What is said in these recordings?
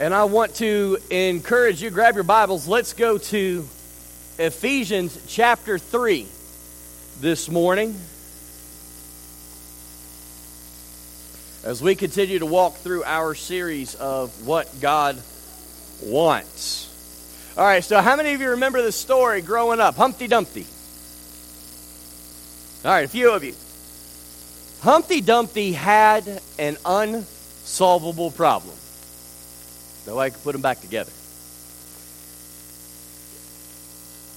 And I want to encourage you, grab your Bibles. Let's go to Ephesians chapter 3 this morning. As we continue to walk through our series of what God wants. All right, so how many of you remember the story growing up? Humpty Dumpty. All right, a few of you. Humpty Dumpty had an unsolvable problem. Nobody could put them back together.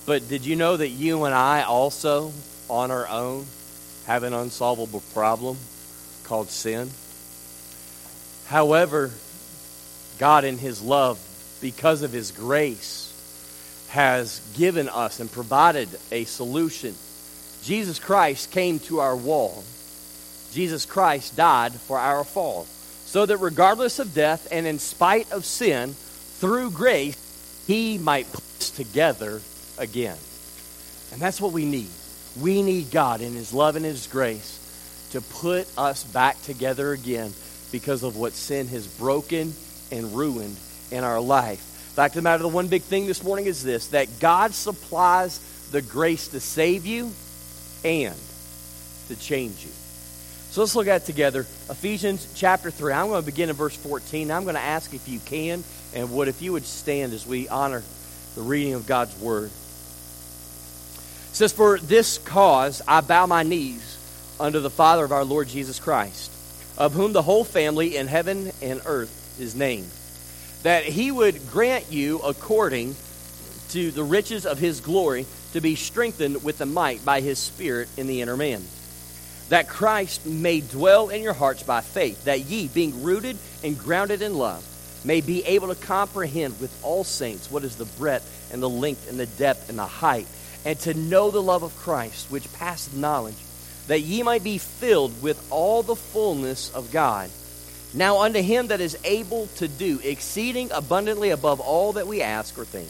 But did you know that you and I also, on our own, have an unsolvable problem called sin? However, God, in His love, because of His grace, has given us and provided a solution. Jesus Christ came to our wall. Jesus Christ died for our fall so that regardless of death and in spite of sin, through grace, he might put us together again. And that's what we need. We need God in his love and his grace to put us back together again because of what sin has broken and ruined in our life. Fact of the matter, the one big thing this morning is this that God supplies the grace to save you and to change you. So let's look at it together. Ephesians chapter 3. I'm going to begin in verse 14. I'm going to ask if you can and would if you would stand as we honor the reading of God's word. It says, For this cause I bow my knees unto the Father of our Lord Jesus Christ, of whom the whole family in heaven and earth is named, that he would grant you according to the riches of his glory to be strengthened with the might by his Spirit in the inner man that Christ may dwell in your hearts by faith, that ye, being rooted and grounded in love, may be able to comprehend with all saints what is the breadth and the length and the depth and the height, and to know the love of Christ, which passeth knowledge, that ye might be filled with all the fullness of God. Now unto him that is able to do exceeding abundantly above all that we ask or think,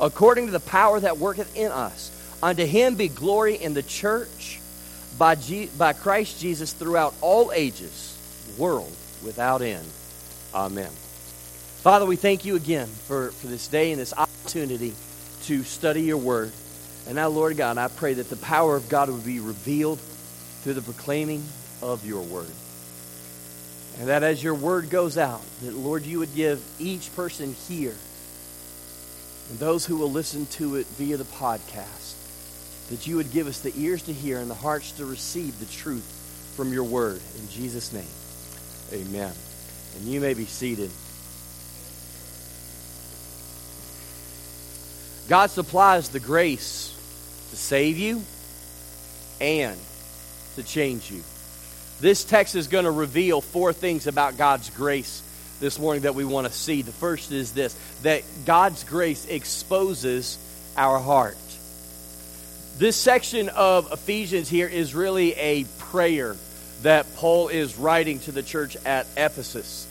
according to the power that worketh in us, unto him be glory in the church by, by Christ Jesus throughout all ages, world without end. Amen. Father, we thank you again for, for this day and this opportunity to study your word. And now, Lord God, I pray that the power of God would be revealed through the proclaiming of your word. And that as your word goes out, that, Lord, you would give each person here and those who will listen to it via the podcast that you would give us the ears to hear and the hearts to receive the truth from your word. In Jesus' name, amen. And you may be seated. God supplies the grace to save you and to change you. This text is going to reveal four things about God's grace this morning that we want to see. The first is this that God's grace exposes our heart. This section of Ephesians here is really a prayer that Paul is writing to the church at Ephesus.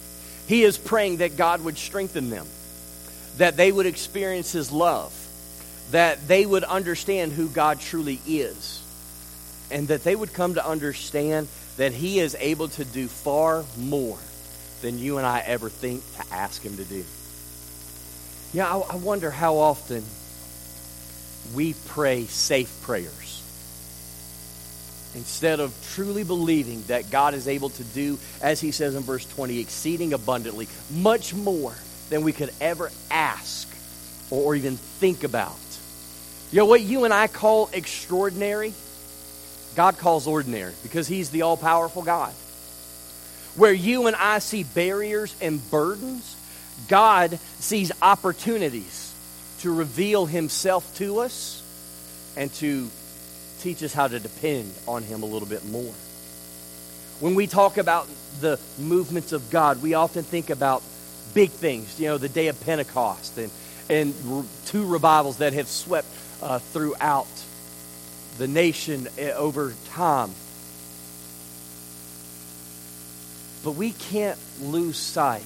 He is praying that God would strengthen them, that they would experience his love, that they would understand who God truly is, and that they would come to understand that he is able to do far more than you and I ever think to ask him to do. Yeah, I, wonder how often we pray safe prayers instead of truly believing that God is able to do, as he says in verse 20, exceeding abundantly, much more than we could ever ask or even think about. You know what you and I call extraordinary? God calls ordinary because he's the all powerful God. Where you and I see barriers and burdens, God sees opportunities to reveal himself to us and to teach us how to depend on him a little bit more. When we talk about the movements of God, we often think about big things, you know, the day of Pentecost and, and two revivals that have swept uh, throughout the nation eh, over time. But we can't lose sight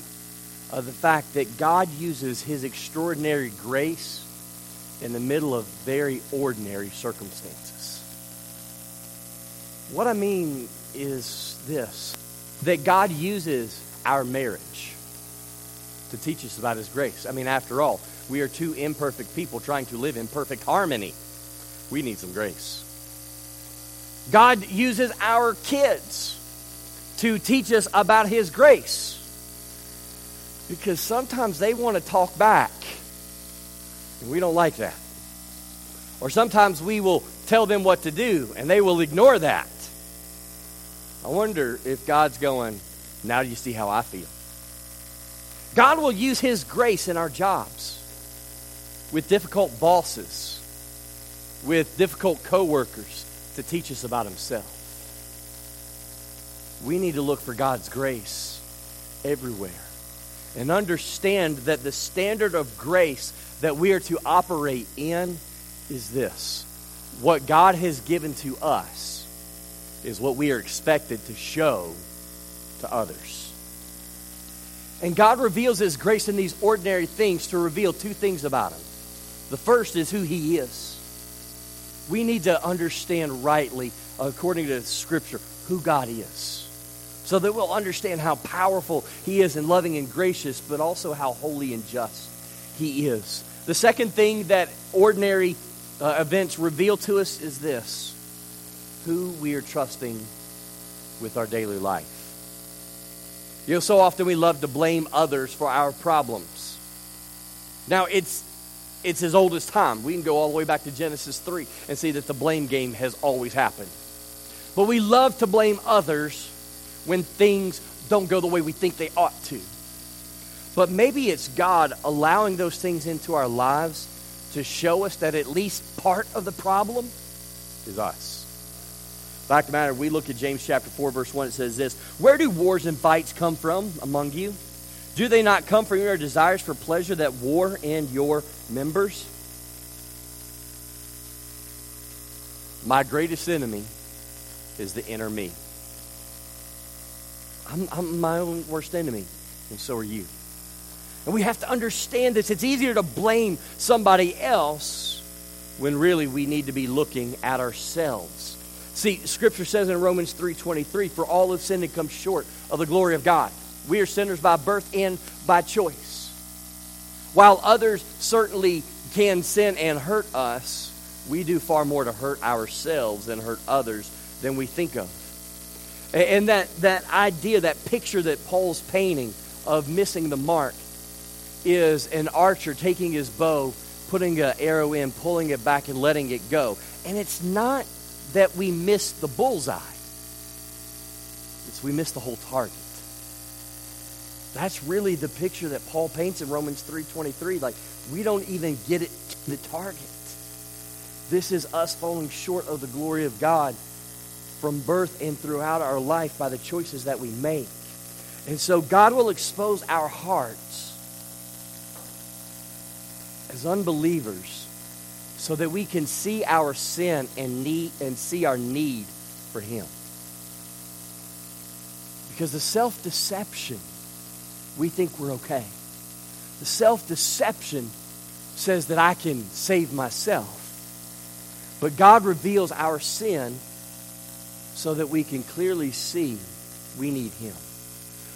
of the fact that God uses his extraordinary grace in the middle of very ordinary circumstances. What I mean is this that God uses our marriage to teach us about His grace. I mean, after all, we are two imperfect people trying to live in perfect harmony. We need some grace. God uses our kids to teach us about His grace because sometimes they want to talk back, and we don't like that. Or sometimes we will tell them what to do, and they will ignore that. I wonder if God's going, now do you see how I feel? God will use His grace in our jobs with difficult bosses, with difficult coworkers to teach us about Himself. We need to look for God's grace everywhere and understand that the standard of grace that we are to operate in is this what God has given to us is what we are expected to show to others. And God reveals His grace in these ordinary things to reveal two things about Him. The first is who He is. We need to understand rightly, according to Scripture, who God is. So that we'll understand how powerful He is and loving and gracious, but also how holy and just He is. The second thing that ordinary uh, events reveal to us is this who we are trusting with our daily life. You know, so often we love to blame others for our problems. Now, it's, it's as old as time. We can go all the way back to Genesis 3 and see that the blame game has always happened. But we love to blame others when things don't go the way we think they ought to. But maybe it's God allowing those things into our lives to show us that at least part of the problem is us. Fact of the matter, we look at James chapter 4, verse 1, it says this Where do wars and fights come from among you? Do they not come from your desires for pleasure that war in your members? My greatest enemy is the inner me. I'm, I'm my own worst enemy, and so are you. And we have to understand this. It's easier to blame somebody else when really we need to be looking at ourselves. See, Scripture says in Romans 3.23, For all have sinned and come short of the glory of God. We are sinners by birth and by choice. While others certainly can sin and hurt us, we do far more to hurt ourselves than hurt others than we think of. And that, that idea, that picture that Paul's painting of missing the mark is an archer taking his bow, putting an arrow in, pulling it back, and letting it go. And it's not that we miss the bullseye. It's we miss the whole target. That's really the picture that Paul paints in Romans 3:23 like we don't even get it to the target. This is us falling short of the glory of God from birth and throughout our life by the choices that we make. And so God will expose our hearts as unbelievers so that we can see our sin and need and see our need for him. Because the self-deception, we think we're okay. The self-deception says that I can save myself. But God reveals our sin so that we can clearly see we need him.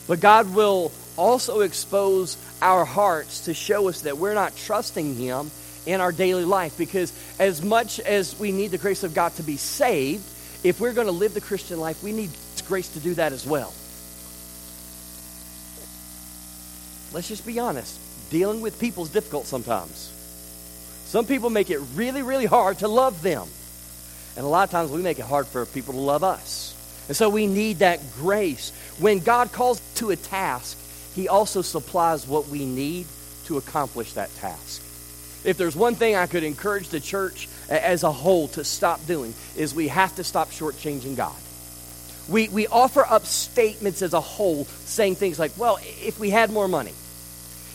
But God will also expose our hearts to show us that we're not trusting him in our daily life because as much as we need the grace of God to be saved, if we're going to live the Christian life, we need grace to do that as well. Let's just be honest. Dealing with people is difficult sometimes. Some people make it really, really hard to love them. And a lot of times we make it hard for people to love us. And so we need that grace. When God calls to a task, He also supplies what we need to accomplish that task. If there's one thing I could encourage the church as a whole to stop doing, is we have to stop shortchanging God. We, we offer up statements as a whole saying things like, well, if we had more money,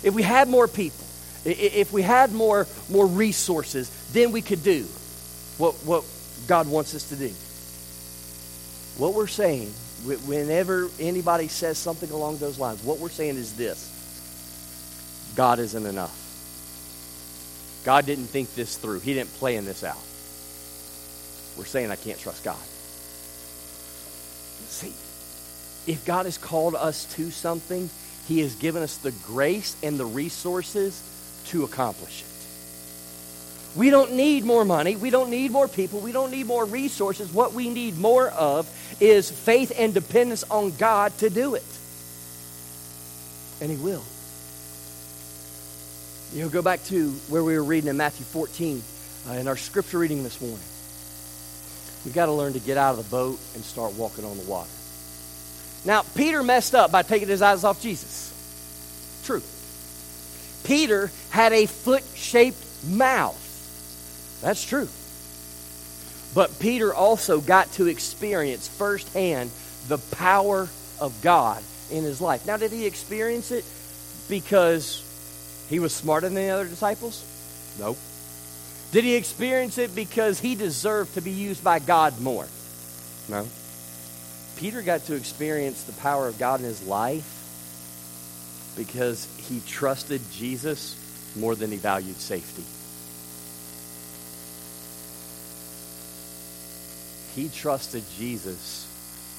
if we had more people, if we had more, more resources, then we could do what, what God wants us to do. What we're saying, whenever anybody says something along those lines, what we're saying is this God isn't enough. God didn't think this through. He didn't plan this out. We're saying I can't trust God. See, if God has called us to something, He has given us the grace and the resources to accomplish it. We don't need more money. We don't need more people. We don't need more resources. What we need more of is faith and dependence on God to do it. And He will. You know, go back to where we were reading in Matthew 14 uh, in our scripture reading this morning. We've got to learn to get out of the boat and start walking on the water. Now, Peter messed up by taking his eyes off Jesus. True. Peter had a foot shaped mouth. That's true. But Peter also got to experience firsthand the power of God in his life. Now, did he experience it because he was smarter than the other disciples? Nope. Did he experience it because he deserved to be used by God more? No. Peter got to experience the power of God in his life because he trusted Jesus more than he valued safety. He trusted Jesus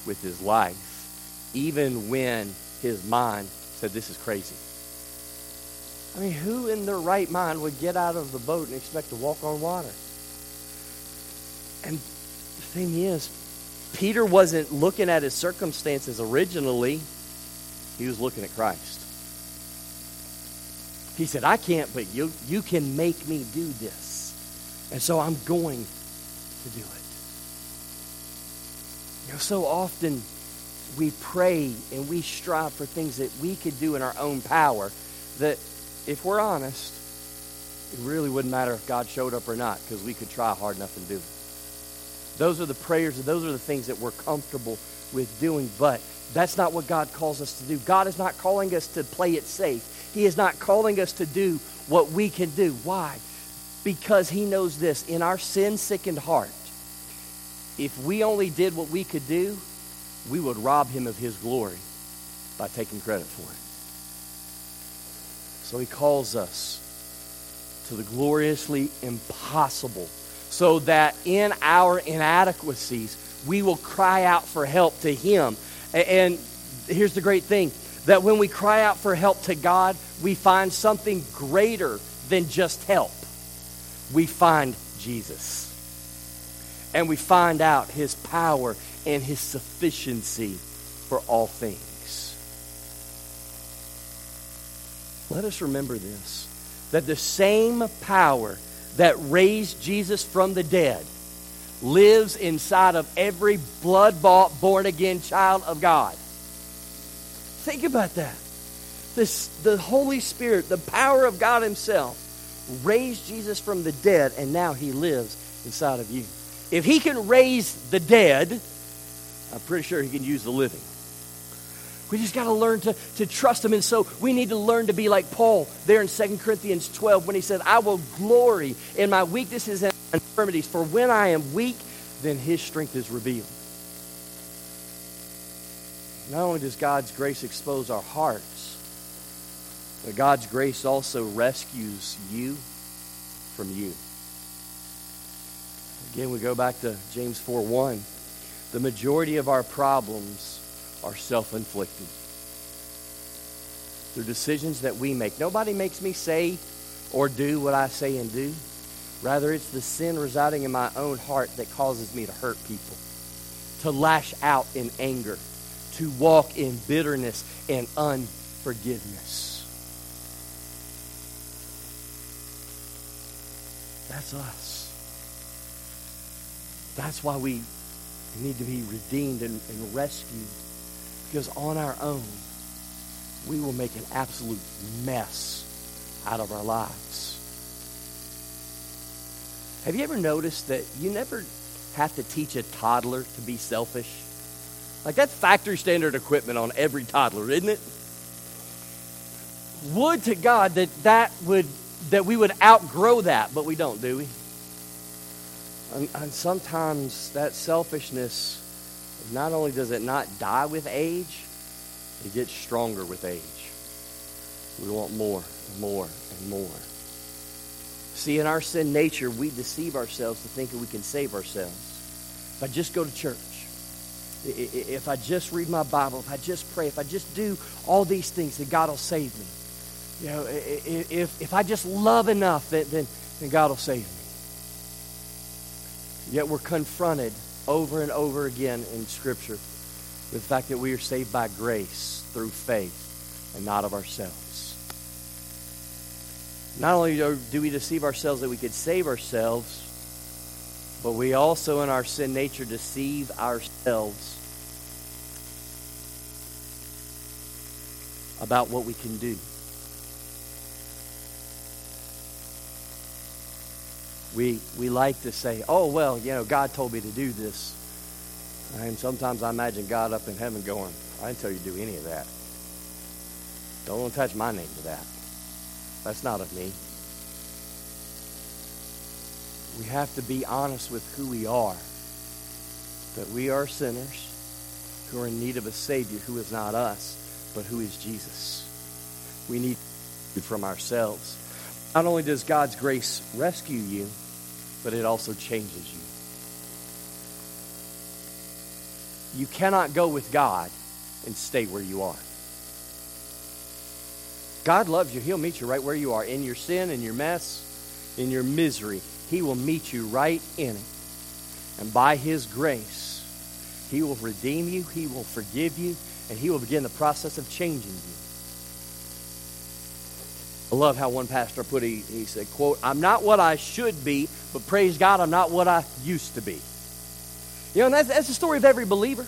with his life, even when his mind said, This is crazy. I mean, who in their right mind would get out of the boat and expect to walk on water? And the thing is, Peter wasn't looking at his circumstances originally, he was looking at Christ. He said, I can't, but you, you can make me do this. And so I'm going to do it. You know, so often we pray and we strive for things that we could do in our own power that, if we're honest, it really wouldn't matter if God showed up or not because we could try hard enough and do it. Those are the prayers, those are the things that we're comfortable with doing, but that's not what God calls us to do. God is not calling us to play it safe. He is not calling us to do what we can do. Why? Because He knows this in our sin sickened heart, if we only did what we could do, we would rob him of his glory by taking credit for it. So he calls us to the gloriously impossible so that in our inadequacies, we will cry out for help to him. And here's the great thing that when we cry out for help to God, we find something greater than just help. We find Jesus and we find out his power and his sufficiency for all things. Let us remember this that the same power that raised Jesus from the dead lives inside of every blood bought, born again child of God. Think about that. This, the Holy Spirit, the power of God Himself, raised Jesus from the dead, and now He lives inside of you. If he can raise the dead, I'm pretty sure he can use the living. We just got to learn to, to trust him. And so we need to learn to be like Paul there in 2 Corinthians 12 when he said, I will glory in my weaknesses and infirmities, for when I am weak, then his strength is revealed. Not only does God's grace expose our hearts, but God's grace also rescues you from you. Again, we go back to James 4 1. The majority of our problems are self inflicted. They're decisions that we make. Nobody makes me say or do what I say and do. Rather, it's the sin residing in my own heart that causes me to hurt people, to lash out in anger, to walk in bitterness and unforgiveness. That's us. That's why we need to be redeemed and, and rescued. Because on our own, we will make an absolute mess out of our lives. Have you ever noticed that you never have to teach a toddler to be selfish? Like that's factory standard equipment on every toddler, isn't it? Would to God that that would that we would outgrow that, but we don't, do we? And, and sometimes that selfishness, not only does it not die with age, it gets stronger with age. We want more and more and more. See, in our sin nature, we deceive ourselves to think that we can save ourselves. If I just go to church, if I just read my Bible, if I just pray, if I just do all these things, then God will save me. You know, if, if I just love enough, then, then, then God will save me. Yet we're confronted over and over again in Scripture with the fact that we are saved by grace through faith and not of ourselves. Not only do we deceive ourselves that we could save ourselves, but we also, in our sin nature, deceive ourselves about what we can do. We, we like to say, oh, well, you know, God told me to do this. And sometimes I imagine God up in heaven going, I didn't tell you to do any of that. Don't attach my name to that. That's not of me. We have to be honest with who we are. That we are sinners who are in need of a Savior who is not us, but who is Jesus. We need from ourselves. Not only does God's grace rescue you, but it also changes you. You cannot go with God and stay where you are. God loves you. He'll meet you right where you are in your sin, in your mess, in your misery. He will meet you right in it. And by His grace, He will redeem you, He will forgive you, and He will begin the process of changing you. I love how one pastor put it. He, said, quote, I'm not what I should be, but praise God, I'm not what I used to be. You know, that's, that's the story of every believer.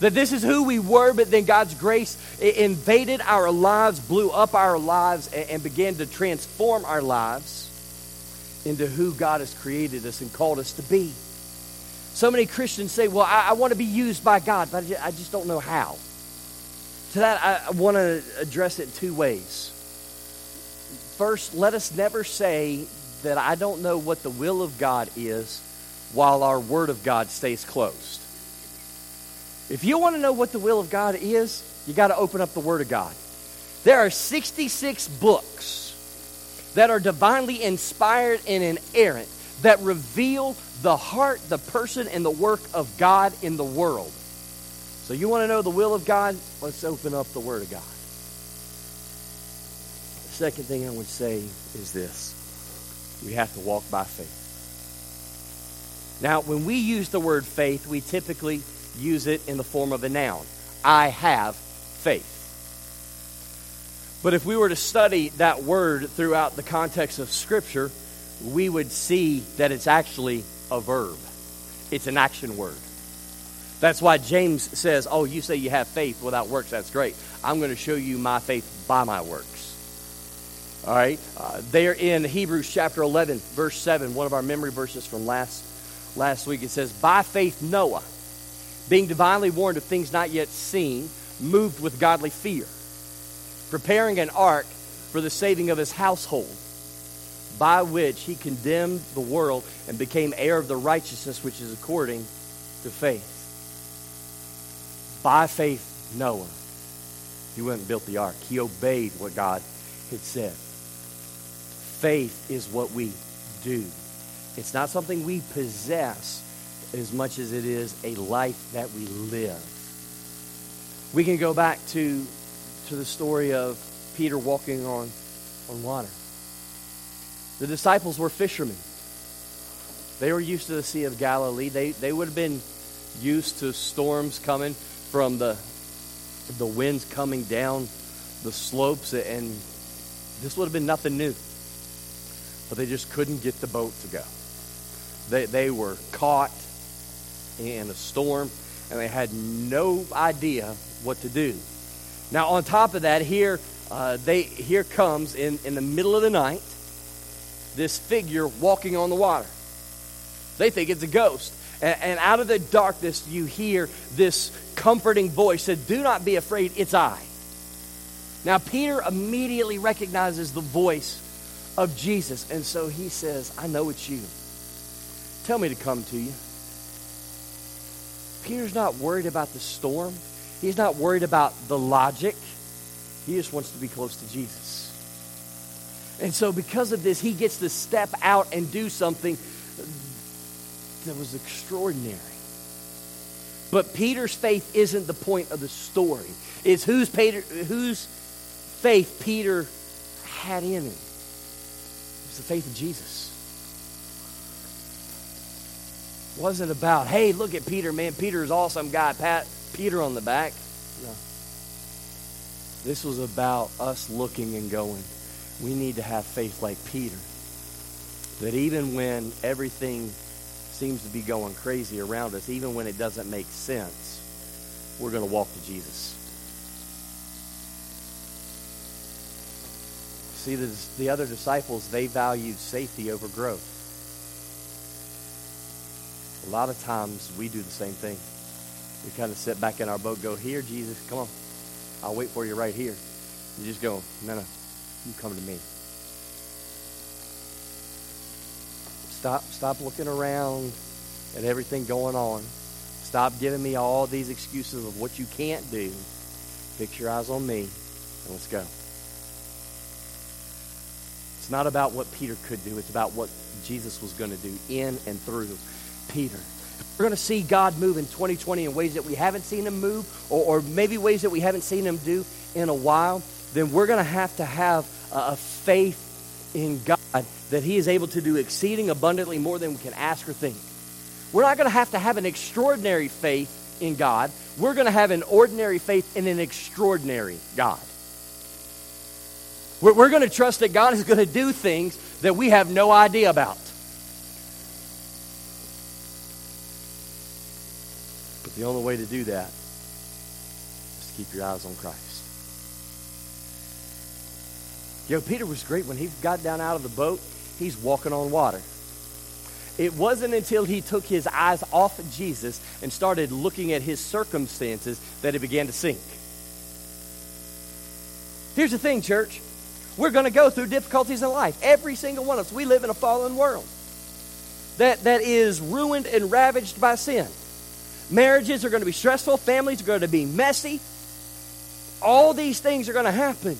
That this is who we were, but then God's grace invaded our lives, blew up our lives, and, and began to transform our lives into who God has created us and called us to be. So many Christians say, Well, I, I want to be used by God, but I just, I just don't know how. To that, I, I want to address it two ways. First, let us never say that I don't know what the will of God is while our Word of God stays closed. If you want to know what the will of God is, you got to open up the Word of God. There are 66 books that are divinely inspired and inerrant that reveal the heart, the person, and the work of God in the world. So, you want to know the will of God? Let's open up the Word of God. The second thing I would say is this we have to walk by faith. Now, when we use the word faith, we typically use it in the form of a noun. I have faith. But if we were to study that word throughout the context of Scripture, we would see that it's actually a verb, it's an action word. That's why James says, Oh, you say you have faith without works. That's great. I'm going to show you my faith by my works. All right? Uh, there in Hebrews chapter 11, verse 7, one of our memory verses from last, last week, it says, By faith, Noah, being divinely warned of things not yet seen, moved with godly fear preparing an ark for the saving of his household, by which he condemned the world and became heir of the righteousness which is according to faith. By faith, Noah, he went and built the ark. He obeyed what God had said. Faith is what we do. It's not something we possess as much as it is a life that we live. We can go back to to the story of Peter walking on, on water. The disciples were fishermen. They were used to the Sea of Galilee. They, they would have been used to storms coming from the, the winds coming down the slopes, and this would have been nothing new. But they just couldn't get the boat to go. They, they were caught in a storm, and they had no idea what to do. Now, on top of that, here, uh, they, here comes in, in the middle of the night this figure walking on the water. They think it's a ghost. And, and out of the darkness, you hear this comforting voice said, Do not be afraid, it's I. Now, Peter immediately recognizes the voice of Jesus. And so he says, I know it's you. Tell me to come to you. Peter's not worried about the storm. He's not worried about the logic. He just wants to be close to Jesus. And so, because of this, he gets to step out and do something that was extraordinary. But Peter's faith isn't the point of the story. It's whose, Peter, whose faith Peter had in him. The faith of Jesus. It wasn't about, hey, look at Peter, man. Peter's awesome guy. Pat Peter on the back. No. This was about us looking and going, we need to have faith like Peter. That even when everything seems to be going crazy around us, even when it doesn't make sense, we're going to walk to Jesus. See, the, the other disciples, they valued safety over growth. A lot of times we do the same thing. We kind of sit back in our boat, go, Here, Jesus, come on. I'll wait for you right here. You just go, No, no, you come to me. Stop, stop looking around at everything going on. Stop giving me all these excuses of what you can't do. Fix your eyes on me, and let's go. Not about what Peter could do, it's about what Jesus was going to do in and through Peter. We're going to see God move in 2020 in ways that we haven't seen him move, or, or maybe ways that we haven't seen him do in a while. Then we're going to have to have a faith in God that He is able to do exceeding abundantly more than we can ask or think. We're not going to have to have an extraordinary faith in God. We're going to have an ordinary faith in an extraordinary God. We're, we're going to trust that God is going to do things that we have no idea about. But the only way to do that is to keep your eyes on Christ. You know, Peter was great when he got down out of the boat, he's walking on water. It wasn't until he took his eyes off of Jesus and started looking at his circumstances that he began to sink. Here's the thing, church. We're going to go through difficulties in life. Every single one of us. We live in a fallen world that, that is ruined and ravaged by sin. Marriages are going to be stressful, families are going to be messy. All these things are going to happen.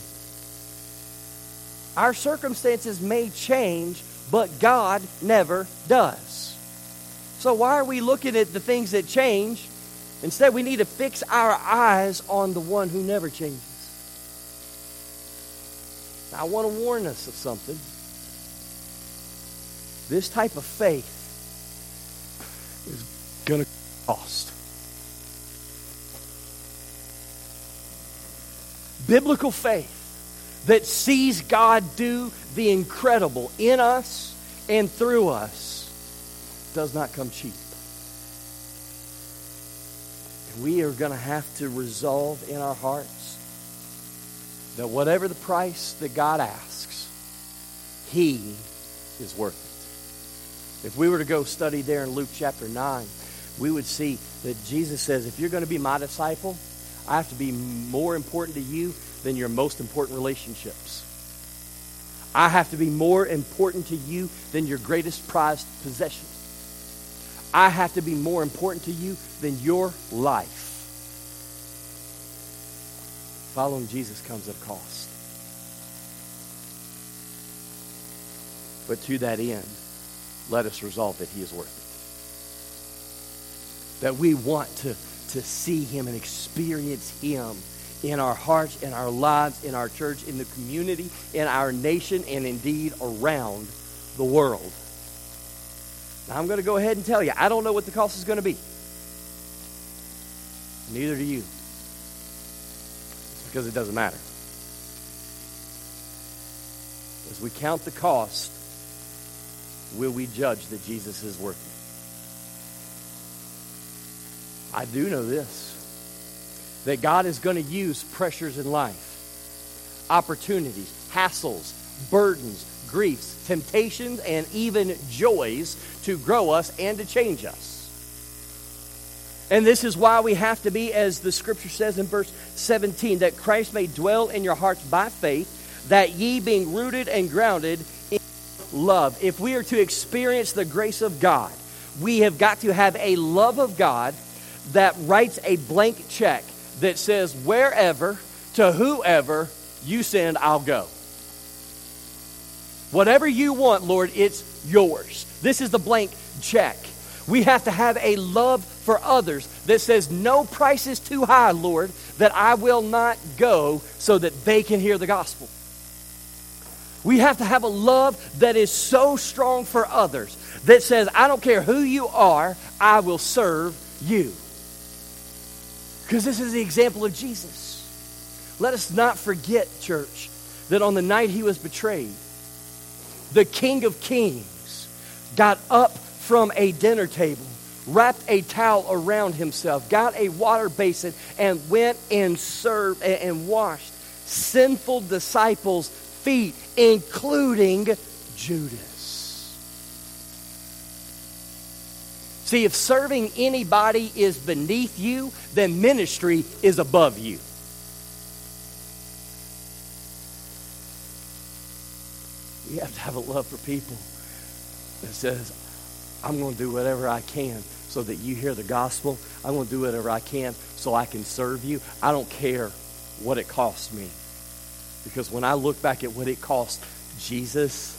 Our circumstances may change, but God never does. So, why are we looking at the things that change? Instead, we need to fix our eyes on the one who never changes. Now, I want to warn us of something. This type of faith is going to cost. Biblical faith that sees God do the incredible in us and through us does not come cheap. we are going to have to resolve in our hearts that whatever the price that God asks, He is worth it. If we were to go study there in Luke chapter 9, we would see that Jesus says, if you're going to be my disciple, I have to be more important to you than your most important relationships. I have to be more important to you than your greatest prized possession. I have to be more important to you than your life. Following Jesus comes at a cost. But to that end, let us resolve that he is worth it. That we want to, to see him and experience him in our hearts, in our lives, in our church, in the community, in our nation, and indeed around the world. Now, I'm going to go ahead and tell you, I don't know what the cost is going to be. Neither do you. Because it doesn't matter. As we count the cost, will we judge that Jesus is worth it? I do know this that God is going to use pressures in life, opportunities, hassles, burdens, griefs, temptations, and even joys to grow us and to change us. And this is why we have to be, as the scripture says in verse 17, that Christ may dwell in your hearts by faith, that ye being rooted and grounded in love. If we are to experience the grace of God, we have got to have a love of God that writes a blank check that says, wherever, to whoever you send, I'll go. Whatever you want, Lord, it's yours. This is the blank check. We have to have a love for others that says, No price is too high, Lord, that I will not go so that they can hear the gospel. We have to have a love that is so strong for others that says, I don't care who you are, I will serve you. Because this is the example of Jesus. Let us not forget, church, that on the night he was betrayed, the King of Kings got up from a dinner table, wrapped a towel around himself, got a water basin, and went and served and washed sinful disciples' feet, including Judas. See, if serving anybody is beneath you, then ministry is above you. You have to have a love for people that says, I'm going to do whatever I can so that you hear the gospel. I'm going to do whatever I can so I can serve you. I don't care what it costs me. Because when I look back at what it cost Jesus,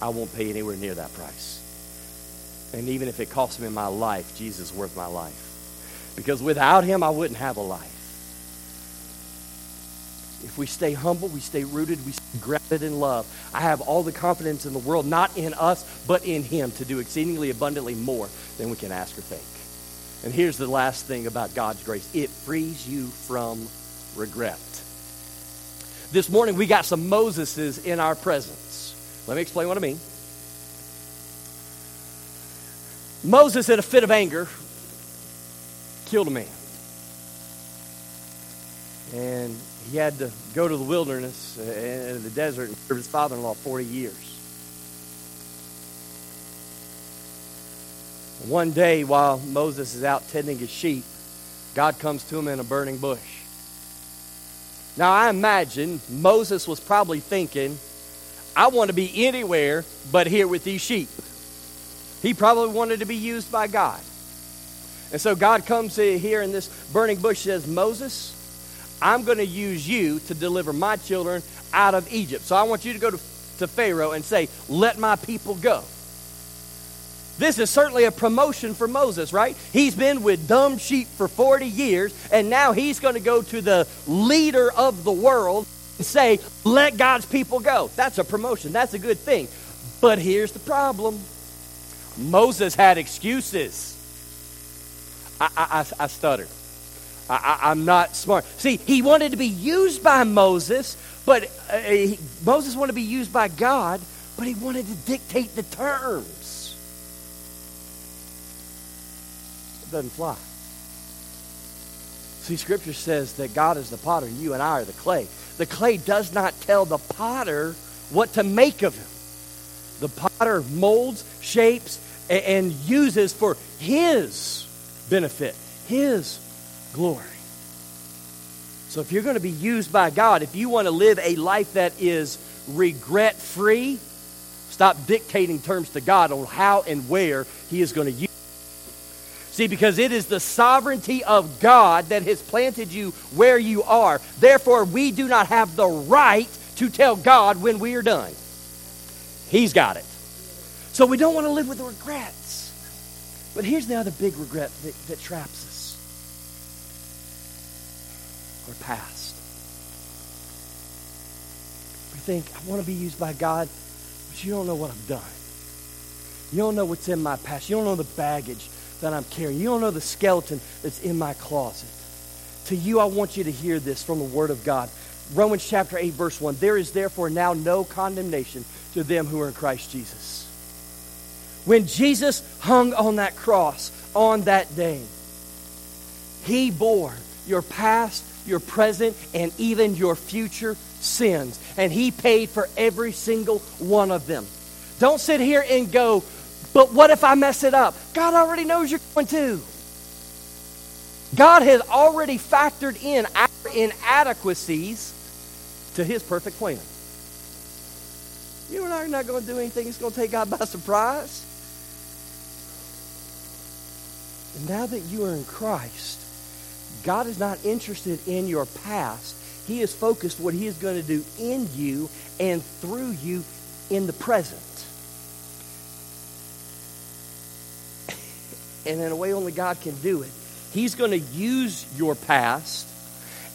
I won't pay anywhere near that price. And even if it costs me my life, Jesus is worth my life. Because without him, I wouldn't have a life. If we stay humble, we stay rooted, we stay grounded in love. I have all the confidence in the world, not in us, but in Him, to do exceedingly abundantly more than we can ask or think. And here's the last thing about God's grace it frees you from regret. This morning, we got some Moseses in our presence. Let me explain what I mean. Moses, in a fit of anger, killed a man. And he had to go to the wilderness and uh, the desert and serve his father in law 40 years. One day, while Moses is out tending his sheep, God comes to him in a burning bush. Now, I imagine Moses was probably thinking, I want to be anywhere but here with these sheep. He probably wanted to be used by God. And so God comes here in this burning bush says, Moses, I'm going to use you to deliver my children out of Egypt. So I want you to go to, to Pharaoh and say, Let my people go. This is certainly a promotion for Moses, right? He's been with dumb sheep for 40 years, and now he's going to go to the leader of the world and say, Let God's people go. That's a promotion. That's a good thing. But here's the problem Moses had excuses. I, I, I stuttered. I, am not smart. See, he wanted to be used by Moses, but uh, he, Moses wanted to be used by God, but he wanted to dictate the terms. It doesn't fly. See, Scripture says that God is the potter, and you and I are the clay. The clay does not tell the potter what to make of him. The potter molds, shapes, and uses for his benefit, his glory. So if you're going to be used by God, if you want to live a life that is regret free, stop dictating terms to God on how and where He is going to use. See, because it is the sovereignty of God that has planted you where you are. Therefore, we do not have the right to tell God when we are done. He's got it. So we don't want to live with regrets. But here's the other big regret that, that traps us or past. We think, I want to be used by God, but you don't know what I've done. You don't know what's in my past. You don't know the baggage that I'm carrying. You don't know the skeleton that's in my closet. To you, I want you to hear this from the Word of God. Romans chapter 8, verse 1. There is therefore now no condemnation to them who are in Christ Jesus. When Jesus hung on that cross on that day, he bore your past, your present, and even your future sins. And He paid for every single one of them. Don't sit here and go, but what if I mess it up? God already knows you're going to. God has already factored in our inadequacies to His perfect plan. You and I are not going to do anything that's going to take God by surprise. And now that you are in Christ, God is not interested in your past. He is focused what he is going to do in you and through you in the present. and in a way only God can do it, He's going to use your past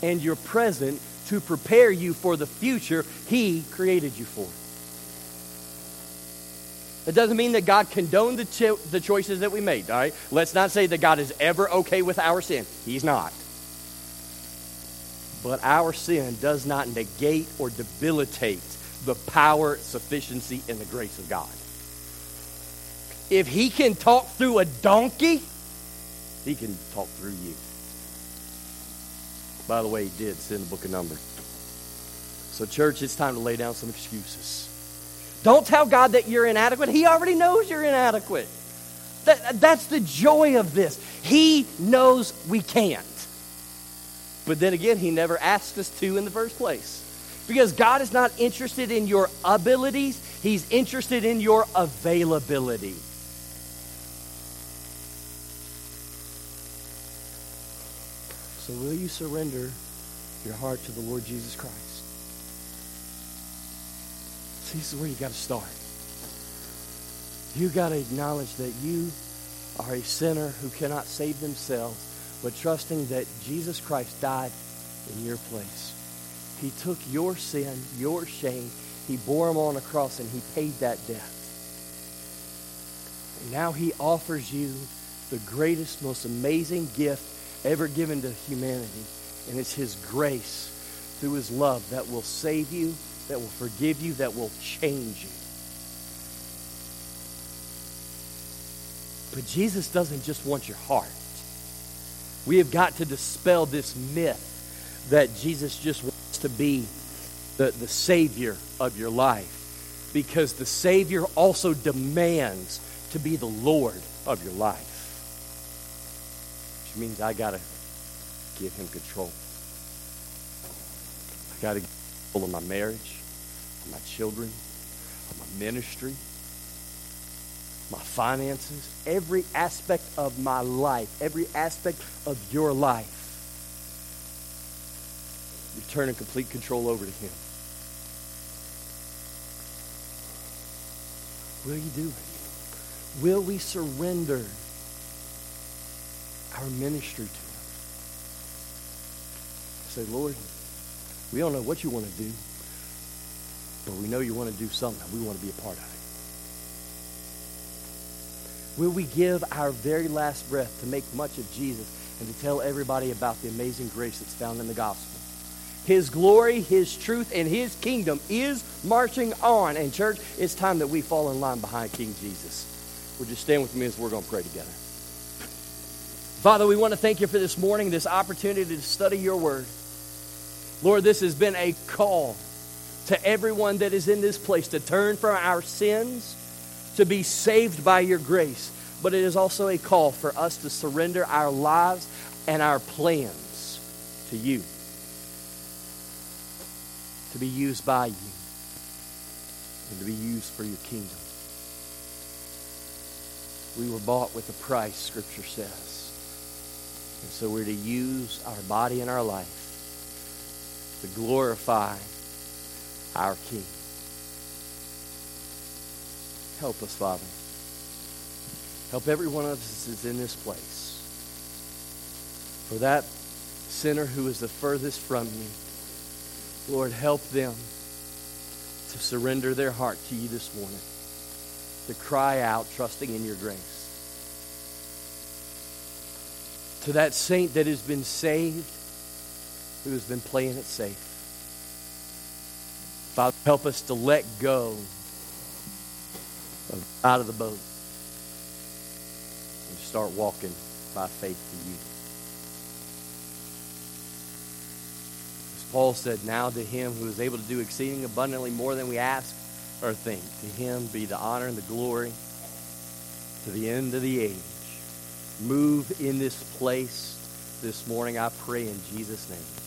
and your present to prepare you for the future He created you for. It doesn't mean that God condoned the, cho- the choices that we made, all right? Let's not say that God is ever okay with our sin. He's not. But our sin does not negate or debilitate the power, sufficiency, and the grace of God. If He can talk through a donkey, He can talk through you. By the way, He did. In the book of Numbers. So, church, it's time to lay down some excuses. Don't tell God that you're inadequate. He already knows you're inadequate. That, that's the joy of this. He knows we can't. But then again, He never asked us to in the first place. Because God is not interested in your abilities, He's interested in your availability. So, will you surrender your heart to the Lord Jesus Christ? See, this is where you got to start. You got to acknowledge that you are a sinner who cannot save themselves, but trusting that Jesus Christ died in your place. He took your sin, your shame, he bore them on a cross, and he paid that debt. And now he offers you the greatest, most amazing gift ever given to humanity, and it's his grace through his love that will save you that will forgive you, that will change you. But Jesus doesn't just want your heart. We have got to dispel this myth that Jesus just wants to be the, the Savior of your life. Because the Savior also demands to be the Lord of your life. Which means I got to give him control. I got to of my marriage my children, my ministry, my finances, every aspect of my life, every aspect of your life. You're turning complete control over to Him. Will you do it? Will we surrender our ministry to Him? Say, Lord, we don't know what you want to do. But we know you want to do something. We want to be a part of it. Will we give our very last breath to make much of Jesus and to tell everybody about the amazing grace that's found in the gospel? His glory, His truth, and His kingdom is marching on. And, church, it's time that we fall in line behind King Jesus. Would you stand with me as we're going to pray together? Father, we want to thank you for this morning, this opportunity to study your word. Lord, this has been a call to everyone that is in this place to turn from our sins, to be saved by your grace. But it is also a call for us to surrender our lives and our plans to you, to be used by you, and to be used for your kingdom. We were bought with a price, Scripture says. And so we're to use our body and our life to glorify our King. Help us, Father. Help every one of us that's in this place. For that sinner who is the furthest from you, Lord, help them to surrender their heart to you this morning, to cry out, trusting in your grace. To that saint that has been saved, who has been playing it safe. Father, help us to let go of, out of the boat and start walking by faith to you. As Paul said, now to him who is able to do exceeding abundantly more than we ask or think, to him be the honor and the glory to the end of the age. Move in this place this morning, I pray in Jesus' name.